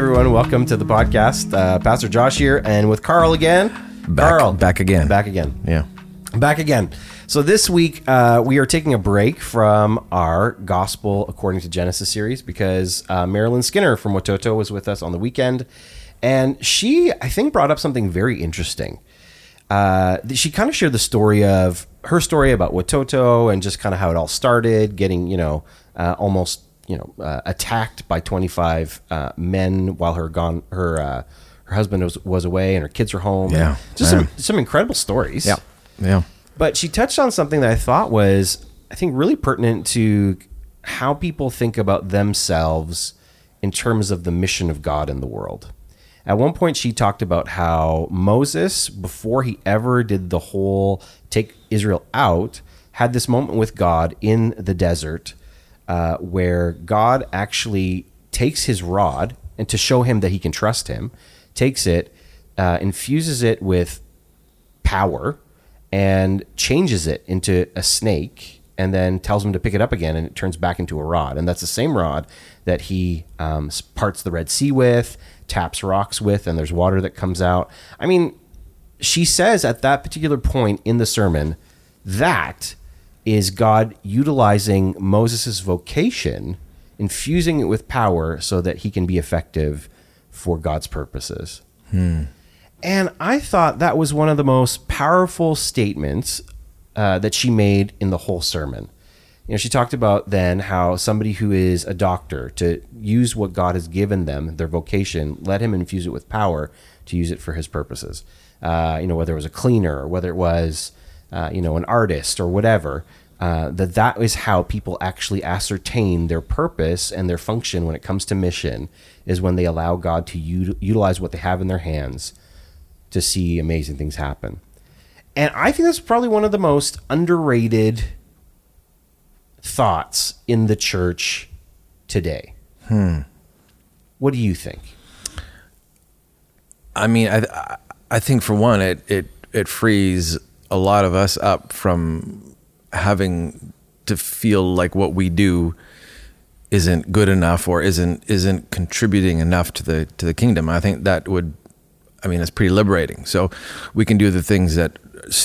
everyone. Welcome to the podcast. Uh, Pastor Josh here, and with Carl again. Back, Carl, back again. back again, Yeah. back again. So this week uh, we are taking a break from our Gospel According to Genesis series because uh, Marilyn Skinner from Watoto was with us on the weekend, and she, I think, brought up something very interesting. Uh, she kind of shared the story of her story about Watoto and just kind of how it all started, getting you know uh, almost you know uh, attacked by 25 uh, men while her gone her uh, her husband was, was away and her kids were home. Yeah, just man. some some incredible stories. Yeah. Yeah. But she touched on something that I thought was, I think, really pertinent to how people think about themselves in terms of the mission of God in the world. At one point, she talked about how Moses, before he ever did the whole take Israel out, had this moment with God in the desert uh, where God actually takes his rod and to show him that he can trust him, takes it, uh, infuses it with power and changes it into a snake and then tells him to pick it up again and it turns back into a rod. And that's the same rod that he um, parts the red sea with taps rocks with and there's water that comes out. I mean she says at that particular point in the sermon that is god utilizing moses' vocation infusing it with power so that he can be effective for god's purposes and I thought that was one of the most powerful statements uh, that she made in the whole sermon. You know, she talked about then how somebody who is a doctor to use what God has given them, their vocation, let him infuse it with power to use it for his purposes. Uh, you know, whether it was a cleaner or whether it was, uh, you know, an artist or whatever, uh, that that is how people actually ascertain their purpose and their function when it comes to mission is when they allow God to u- utilize what they have in their hands to see amazing things happen. And I think that's probably one of the most underrated thoughts in the church today. Hmm. What do you think? I mean, I I- I think for one, it it it frees a lot of us up from having to feel like what we do isn't good enough or isn't isn't contributing enough to the to the kingdom. I think that would, I mean, it's pretty liberating. So we can do the things that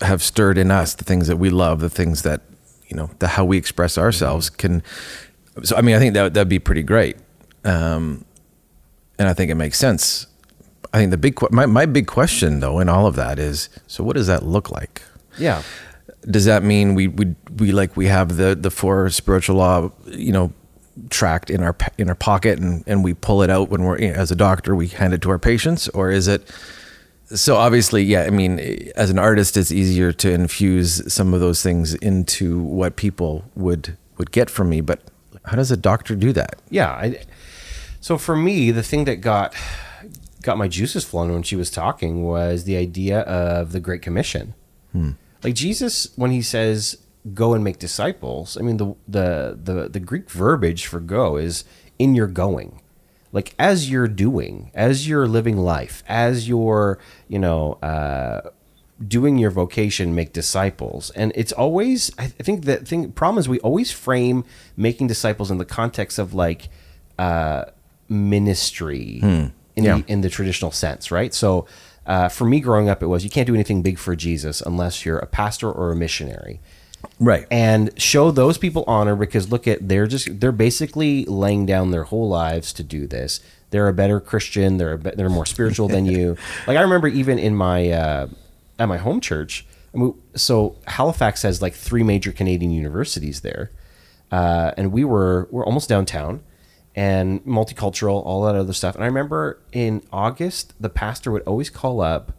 have stirred in us, the things that we love, the things that you know, the how we express ourselves can. So I mean, I think that that'd be pretty great. Um, and I think it makes sense. I think the big my my big question though in all of that is so what does that look like? Yeah. Does that mean we we we like we have the the four spiritual law you know tract in our in our pocket and and we pull it out when we're as a doctor we hand it to our patients or is it so obviously yeah I mean as an artist it's easier to infuse some of those things into what people would would get from me but how does a doctor do that? Yeah. I, so for me, the thing that got got my juices flowing when she was talking was the idea of the Great Commission. Like Jesus, when he says "go and make disciples," I mean the the the the Greek verbiage for "go" is "in your going." Like as you're doing, as you're living life, as you're you know uh, doing your vocation, make disciples. And it's always I I think the thing problem is we always frame making disciples in the context of like uh, ministry in Yeah. the in the traditional sense, right? So uh, for me growing up, it was you can't do anything big for Jesus unless you're a pastor or a missionary Right. and show those people honor because look at they're just they're basically laying down their whole lives to do this. They're a better Christian. They're a, be- they're more spiritual than you. Like I remember even in my uh, at my home church. I mean, so Halifax has like three major Canadian universities there, uh, and we were we're almost downtown and multicultural, all that other stuff. And I remember in August, the pastor would always call up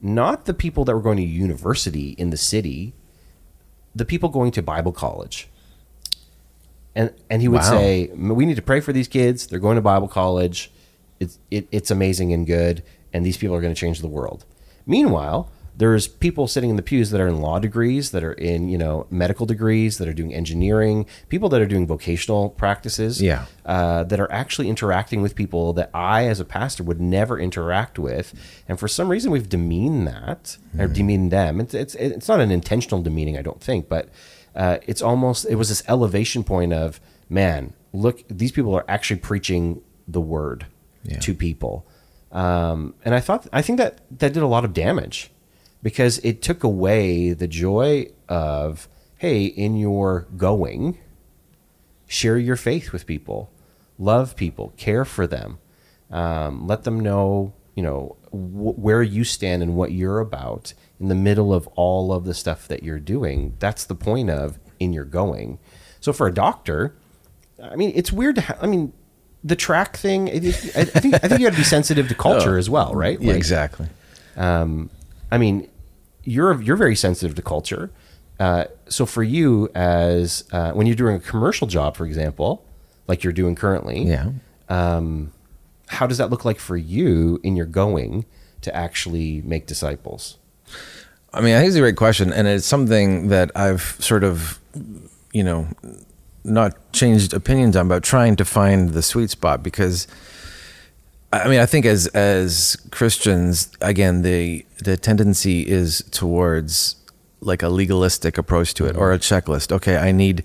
not the people that were going to university in the city, the people going to Bible college. And and he would Wow. say, "We need to pray for these kids. They're going to Bible college. It's it, it's amazing and good, and these people are going to change the world." Meanwhile, there's people sitting in the pews that are in law degrees, that are in you know medical degrees, that are doing engineering, people that are doing vocational practices, Yeah. uh, that are actually interacting with people that I, as a pastor, would never interact with. And for some reason, we've demeaned that or demeaned them. It's, it's it's not an intentional demeaning, I don't think, but uh, it's almost it was this elevation point of man, look, these people are actually preaching the word. Yeah. to people. Um, and I thought I think that that did a lot of damage because it took away the joy of hey, in your going, share your faith with people, love people, care for them, um, let them know you know wh- where you stand and what you're about in the middle of all of the stuff that you're doing. That's the point of in your going. So for a doctor, I mean, it's weird to. Ha- I mean, the track thing. It, it, I I think I think you got to be sensitive to culture Oh, as well, right? Yeah, Like, exactly. um, I mean, you're you're very sensitive to culture. Uh, so for you, as uh, when you're doing a commercial job, for example, like you're doing currently, Yeah. um, how does that look like for you in your going to actually make disciples? I mean, I think it's a great question, and it's something that I've sort of, you know, not changed opinions on, but trying to find the sweet spot because, I mean, I think as as Christians, again, the the tendency is towards like a legalistic approach to it mm-hmm. or a checklist. Okay, I need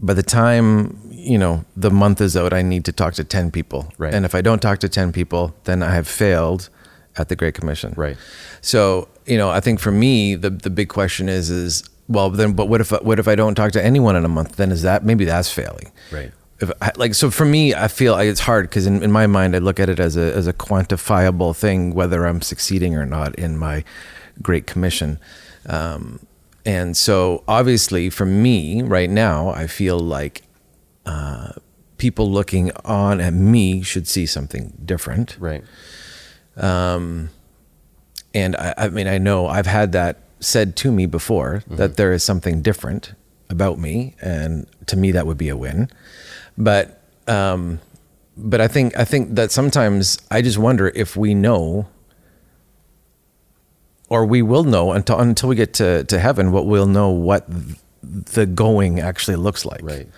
by the time you know the month is out, I need to talk to ten people, Right. and if I don't talk to ten people, then I have failed at the Great Commission, Right. so you know, I think for me, the the big question is is well, then, but what if what if I don't talk to anyone in a month? Then is that maybe that's failing? Right. If I, like so for me, I feel like it's hard because in, in my mind, I look at it as a as a quantifiable thing whether I'm succeeding or not in my Great Commission. Um, and so obviously for me right now, I feel like uh, people looking on at me should see something different Right. and I, I mean, I know I've had that said to me before that there is something different about me, and to me that would be a win. But, um, but I think I think that sometimes I just wonder if we know, or we will know until until we get to to heaven, what we'll know what the going actually looks like. Right.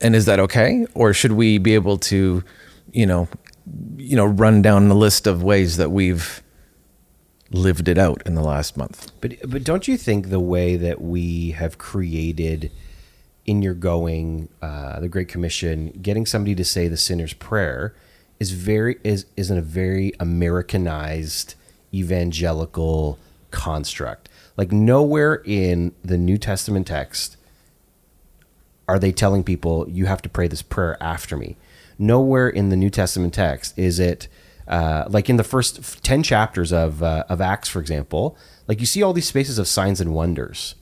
And is that okay, or should we be able to, you know, you know, run down the list of ways that we've lived it out in the last month? But but don't you think the way that we have created in your going uh, the Great Commission, getting somebody to say the sinner's prayer is very is is in a very Americanized evangelical construct. Like nowhere in the New Testament text are they telling people you have to pray this prayer after me? Nowhere in the New Testament text is it uh, like in the first ten chapters of uh, of Acts, for example. Like you see all these spaces of signs and wonders,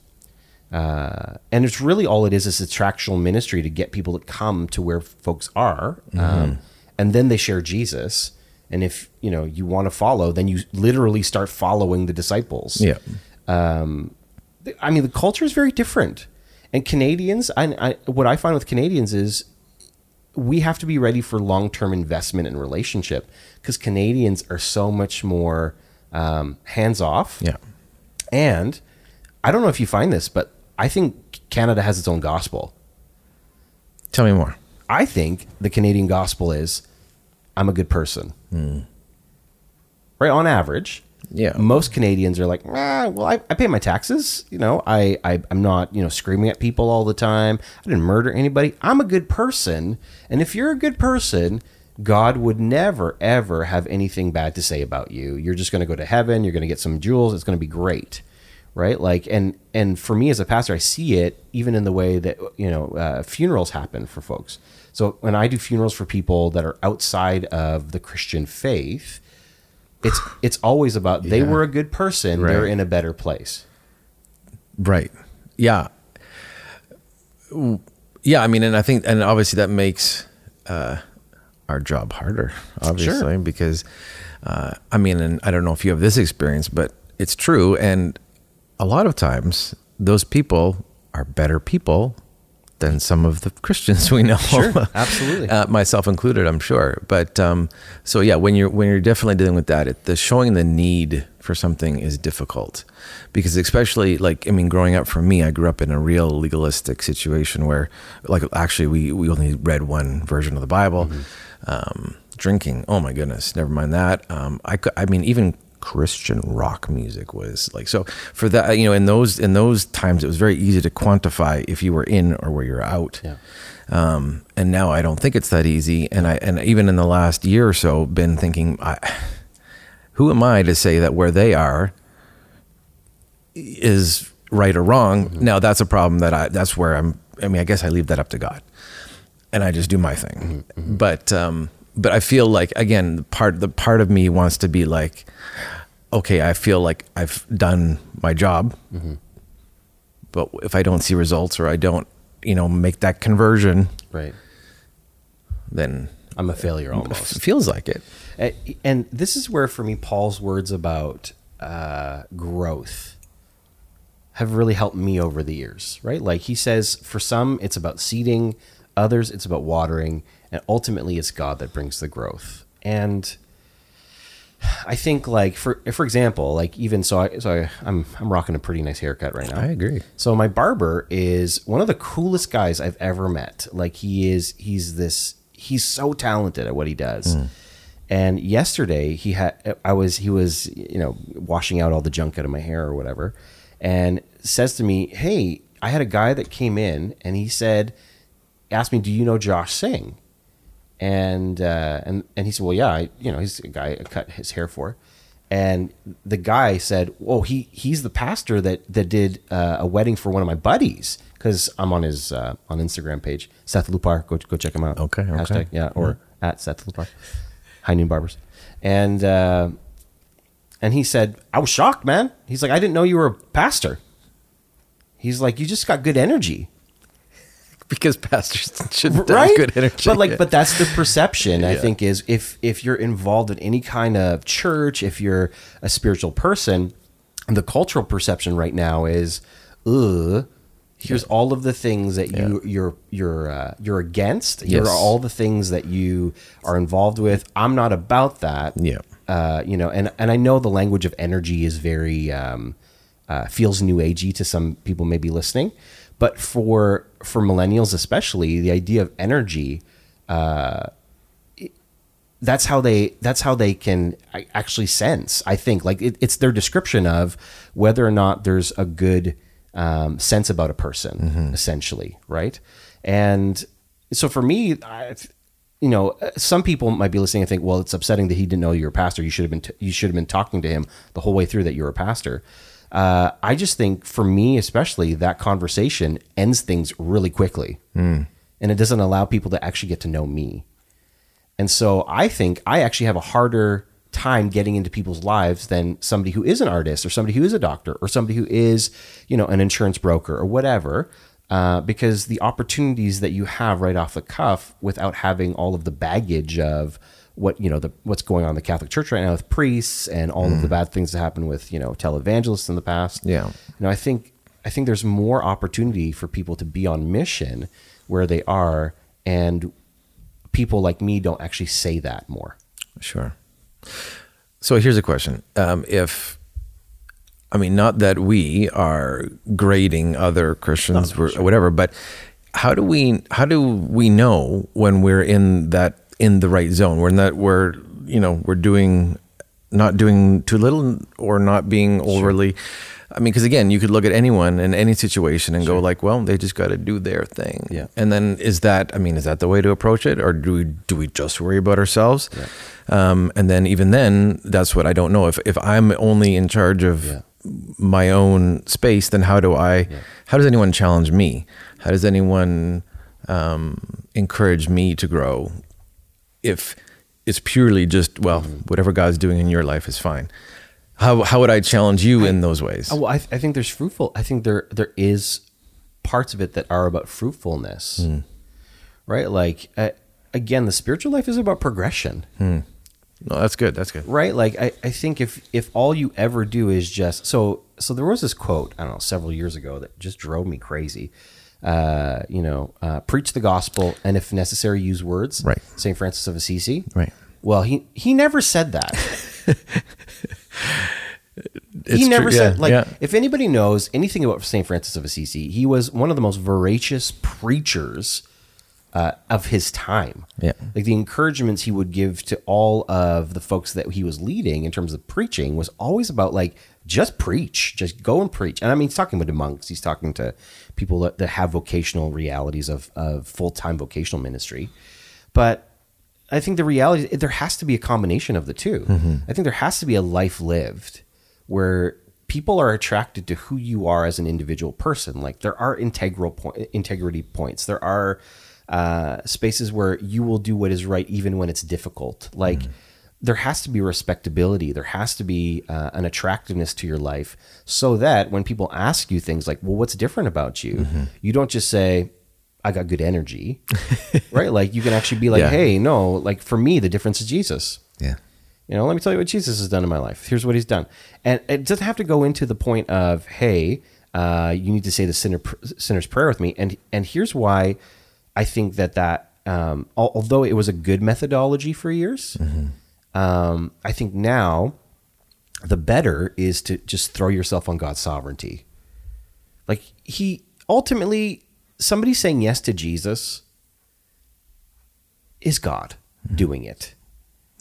uh, and it's really all it is is attractional ministry to get people to come to where folks are, um, and then they share Jesus. And if you know you want to follow, then you literally start following the disciples. Yeah. Um, I mean, the culture is very different. And Canadians, I, I, what I find with Canadians is we have to be ready for long term investment and relationship because Canadians are so much more um, hands off. Yeah. And I don't know if you find this, but I think Canada has its own gospel. Tell me more. I think the Canadian gospel is I'm a good person. Right on average. Yeah. Most Canadians are like, ah, well, I, I pay my taxes. You know, I, I I'm not you know screaming at people all the time. I didn't murder anybody. I'm a good person, and if you're a good person, God would never ever have anything bad to say about you. You're just going to go to heaven. You're going to get some jewels. It's going to be great, right? Like, and and for me as a pastor, I see it even in the way that you know uh, funerals happen for folks. So when I do funerals for people that are outside of the Christian faith, it's it's always about they Yeah. were a good person. They're in a better place. Right. Yeah. Yeah. I mean, and I think, and obviously that makes uh, our job harder, obviously, because uh, I mean, and I don't know if you have this experience, but it's true. And a lot of times those people are better people than some of the Christians we know. Sure, absolutely. uh, myself included, I'm sure. But um, so yeah, when you're when you're definitely dealing with that, it, the showing the need for something is difficult because especially like I mean, growing up for me, I grew up in a real legalistic situation where like actually we we only read one version of the Bible. Um, drinking, oh my goodness, never mind that. Um, I I mean even Christian rock music was like. So for that, you know, in those in those times, it was very easy to quantify if you were in or where you're out. Yeah. Um, and now I don't think it's that easy. And I and even in the last year or so, been thinking, I, who am I to say that where they are is right or wrong? Now that's a problem that I that's where I'm. I mean, I guess I leave that up to God, and I just do my thing. But um, but I feel like again, the part the part of me wants to be like, okay, I feel like I've done my job, but if I don't see results or I don't, you know, make that conversion, Right. then I'm a failure it almost. feels like it. And- And this is where, for me, Paul's words about uh, growth have really helped me over the years, right? Like he says, for some, it's about seeding, others, it's about watering, and ultimately, it's God that brings the growth. And I think, like for for example, like even so, I, so I, I'm I'm rocking a pretty nice haircut right now. I agree. So my barber is one of the coolest guys I've ever met. Like he is he's this he's so talented at what he does. Hmm. And yesterday he had I was he was you know washing out all the junk out of my hair or whatever and says to me, "Hey, I had a guy that came in and he said asked me, "Do you know Josh Singh?" And uh, and and he said, "Well, yeah, I, you know, he's a guy I cut his hair for." And the guy said, "Oh, he he's the pastor that that did uh, a wedding for one of my buddies because I'm on his uh, on Instagram page, Seth Lupar. Go go check him out. Okay, okay. Hashtag, yeah, or at Seth Lupar, High Noon Barbers, and uh, and he said, I was shocked, man. He's like, I didn't know you were a pastor. He's like, you just got good energy Because pastors should have right? good energy. but like but that's the perception i think is if if you're involved in any kind of church if you're a spiritual person the cultural perception right now is ugh here's all of the things that you you're you're uh, you're against. Here are all the things that you are involved with. I'm not about that. Yeah. uh, you know and and i know the language of energy is very um, uh, feels new agey to some people maybe listening but for for millennials especially the idea of energy, uh, that's how they that's how they can actually sense i think. Like it, it's their description of whether or not there's a good um, sense about a person essentially right? And so for me I, you know uh, some people might be listening and think well it's upsetting that he didn't know you were a pastor. You should have been t- you should have been talking to him the whole way through that you're a pastor uh, i just think for me especially that conversation ends things really quickly and it doesn't allow people to actually get to know me and so I think I actually have a harder time getting into people's lives than somebody who is an artist or somebody who is a doctor or somebody who is, you know, an insurance broker or whatever. Uh, because the opportunities that you have right off the cuff without having all of the baggage of what you know the what's going on in the Catholic Church right now with priests and all of the bad things that happen with you know televangelists in the past. Yeah. you know I think I think there's more opportunity for people to be on mission where they are and people like me don't actually say that more. Sure. So here's a question: um, If I mean, not that we are grading other Christians or whatever, but how do we how do we know when we're in that in the right zone? We're that we're you know we're doing not doing too little or not being overly. I mean, because again, you could look at anyone in any situation and go like, "Well, they just got to do their thing." Yeah. And then is that? I mean, is that the way to approach it, or do we do we just worry about ourselves? Um, and then even then, that's what I don't know. If if I'm only in charge of Yeah. my own space, then how do I? How does anyone challenge me? How does anyone um, encourage me to grow? If it's purely just well, whatever God's doing in your life is fine. How how would I challenge you in those ways? Oh, well, I, I think there's fruitful. I think there there is parts of it that are about fruitfulness, right? Like uh, again, the spiritual life is about progression, No, that's good. That's good. right? Like I, I think if if all you ever do is just so so there was this quote I don't know several years ago that just drove me crazy. Uh, you know, uh, preach the gospel and if necessary, use words. Right. Saint Francis of Assisi. Right. Well, he he never said that. It's he never true, said yeah, like yeah. if anybody knows anything about Saint Francis of Assisi, he was one of the most voracious preachers uh, of his time. Yeah. Like the encouragements he would give to all of the folks that he was leading in terms of preaching was always about like just preach, just go and preach. And I mean, he's talking with the monks. He's talking to people that, that have vocational realities of, of full time vocational ministry. But I think the reality there has to be a combination of the 2 I think there has to be a life lived where people are attracted to who you are as an individual person. Like there are integral point, integrity points. There are uh, spaces where you will do what is right even when it's difficult. Like there has to be respectability. There has to be uh, an attractiveness to your life, so that when people ask you things like, "Well, what's different about you?" you don't just say, "I got good energy," right? Like you can actually be like, Yeah. "Hey, no, like for me, the difference is Jesus." Yeah. You know, let me tell you what Jesus has done in my life. Here's what he's done. And it doesn't have to go into the point of, hey, uh, you need to say the sinner, sinner's prayer with me. And, and here's why I think that that, um, although it was a good methodology for years, um, I think now the better is to just throw yourself on God's sovereignty. Like he ultimately, somebody saying yes to Jesus is God doing it.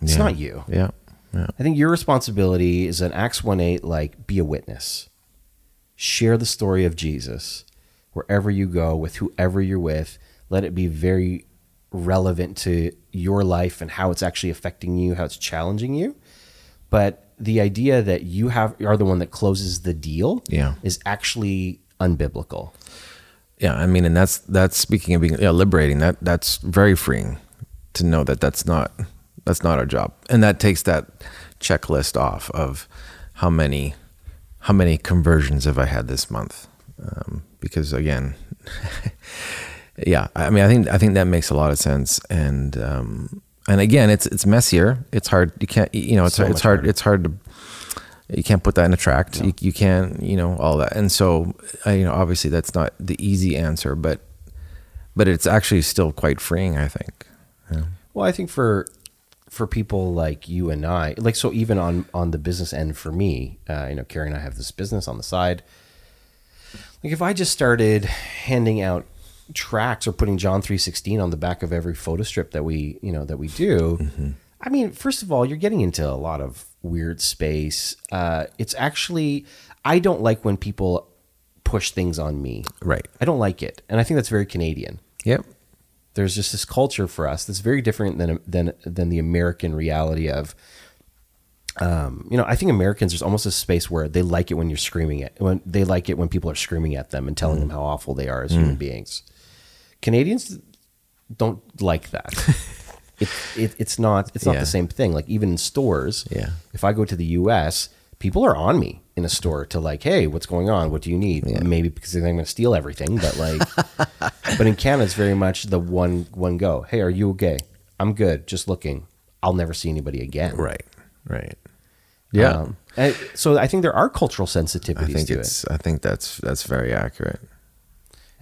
It's Yeah. not you. Yeah. Yeah. I think your responsibility is an Acts 1 8, like, be a witness. Share the story of Jesus wherever you go, with whoever you're with. Let it be very relevant to your life and how it's actually affecting you, how it's challenging you. But the idea that you have are the one that closes the deal Yeah. is actually unbiblical. Yeah, I mean, and that's that's speaking of being yeah, liberating. That that's very freeing to know that that's not that's not our job, and that takes that checklist off of how many how many conversions have I had this month? Um, because again, yeah, I mean, I think I think that makes a lot of sense, and um, and again, it's it's messier. It's hard. You can't you know it's So it's hard. harder. It's hard to you can't put that in a tract. You, you can't, you know, all that. And so, uh, you know, obviously that's not the easy answer, but but it's actually still quite freeing, I think. Yeah. Well, I think for for people like you and I, like so, even on on the business end for me, uh, you know, Carrie and I have this business on the side. Like if I just started handing out tracks or putting John three sixteen on the back of every photo strip that we you know that we do, I mean, first of all, you're getting into a lot of weird space. Uh, it's actually I don't like when people push things on me. Right. I don't like it, and I think that's very Canadian Yep. there's just this culture for us that's very different than than than the American reality of um, you know, I think Americans there's almost a space where they like it when you're screaming it when they like it when people are screaming at them and telling them how awful they are as human beings. Canadians don't like that. it, it it's not it's not Yeah. the same thing. Like even in stores, Yeah. if I go to the U.S., people are on me in a store to like, hey, what's going on? What do you need? Maybe because they think I'm going to steal everything, but like, but in Canada, it's very much the one one go. Hey, are you okay? I'm good. Just looking. I'll never see anybody again. Right. Right. Yeah. Um, and so I think there are cultural sensitivities I think to it. it's I think that's that's very accurate.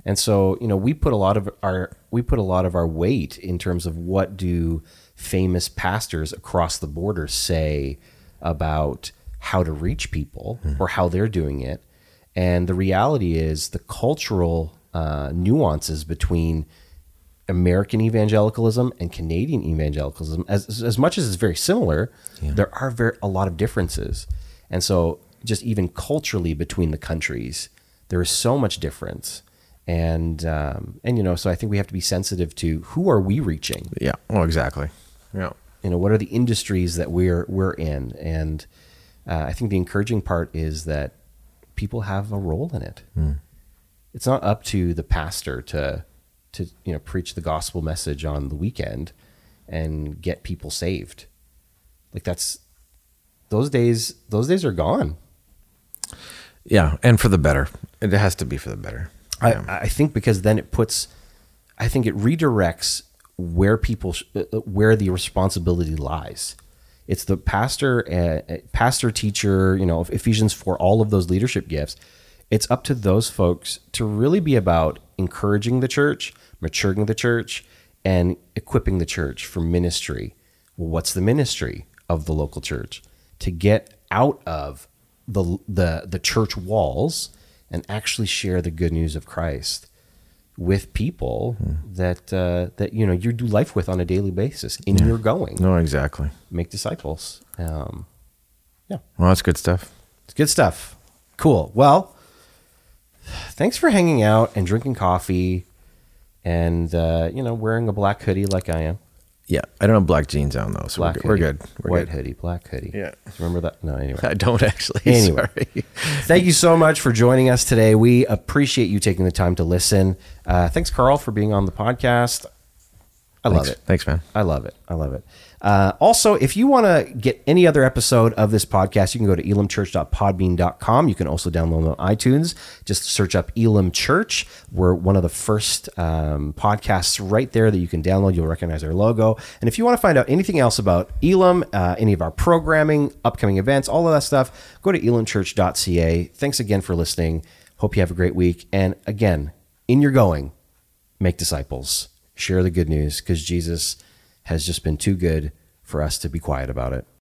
And so, you know, we put a lot of our we put a lot of our weight in terms of what do famous pastors across the border say about how to reach people or how they're doing it. And the reality is the cultural uh, nuances between American evangelicalism and Canadian evangelicalism, as as much as it's very similar, there are very a lot of differences. And so, just even culturally between the countries, there is so much difference. And um, and you know, so I think we have to be sensitive to who are we reaching. Yeah. Oh, exactly. Yeah. You know, what are the industries that we're we're in? And uh, I think the encouraging part is that people have a role in it. It's not up to the pastor to to you know preach the gospel message on the weekend and get people saved. Like that's those days. Those days are gone. Yeah, and for the better. It has to be for the better. I, I think because then it puts, I think it redirects where people, sh- uh, where the responsibility lies. It's the pastor, uh, uh, pastor, teacher, you know, Ephesians for all of those leadership gifts. It's up to those folks to really be about encouraging the church, maturing the church, and equipping the church for ministry. Well, what's the ministry of the local church? To get out of the the the church walls and actually share the good news of Christ. with people that uh, that you know you do life with on a daily basis in your going. No, exactly. Make disciples. Um, yeah. Well, that's good stuff. it's good stuff. Cool. Well, thanks for hanging out and drinking coffee, and uh, you know wearing a black hoodie like I am. Yeah, I don't have black jeans on though, so we're Black good. We're good. We're White good. hoodie, black hoodie. Yeah. Remember that? No. Anyway. I don't actually. Anyway. Thank you so much for joining us today. We appreciate you taking the time to listen. Uh, thanks, Carl, for being on the podcast. I love Thanks. it. Thanks, man. I love it. I love it. Uh, also, if you want to get any other episode of this podcast, you can go to elamchurch.podbean.com. You can also download on iTunes. Just search up Elam Church. We're one of the first um, podcasts right there that you can download. You'll recognize our logo. And if you want to find out anything else about Elam, uh, any of our programming, upcoming events, all of that stuff, go to elamchurch.ca. Thanks again for listening. Hope you have a great week. And again, in your going, make disciples. Share the good news because Jesus has just been too good for us to be quiet about it.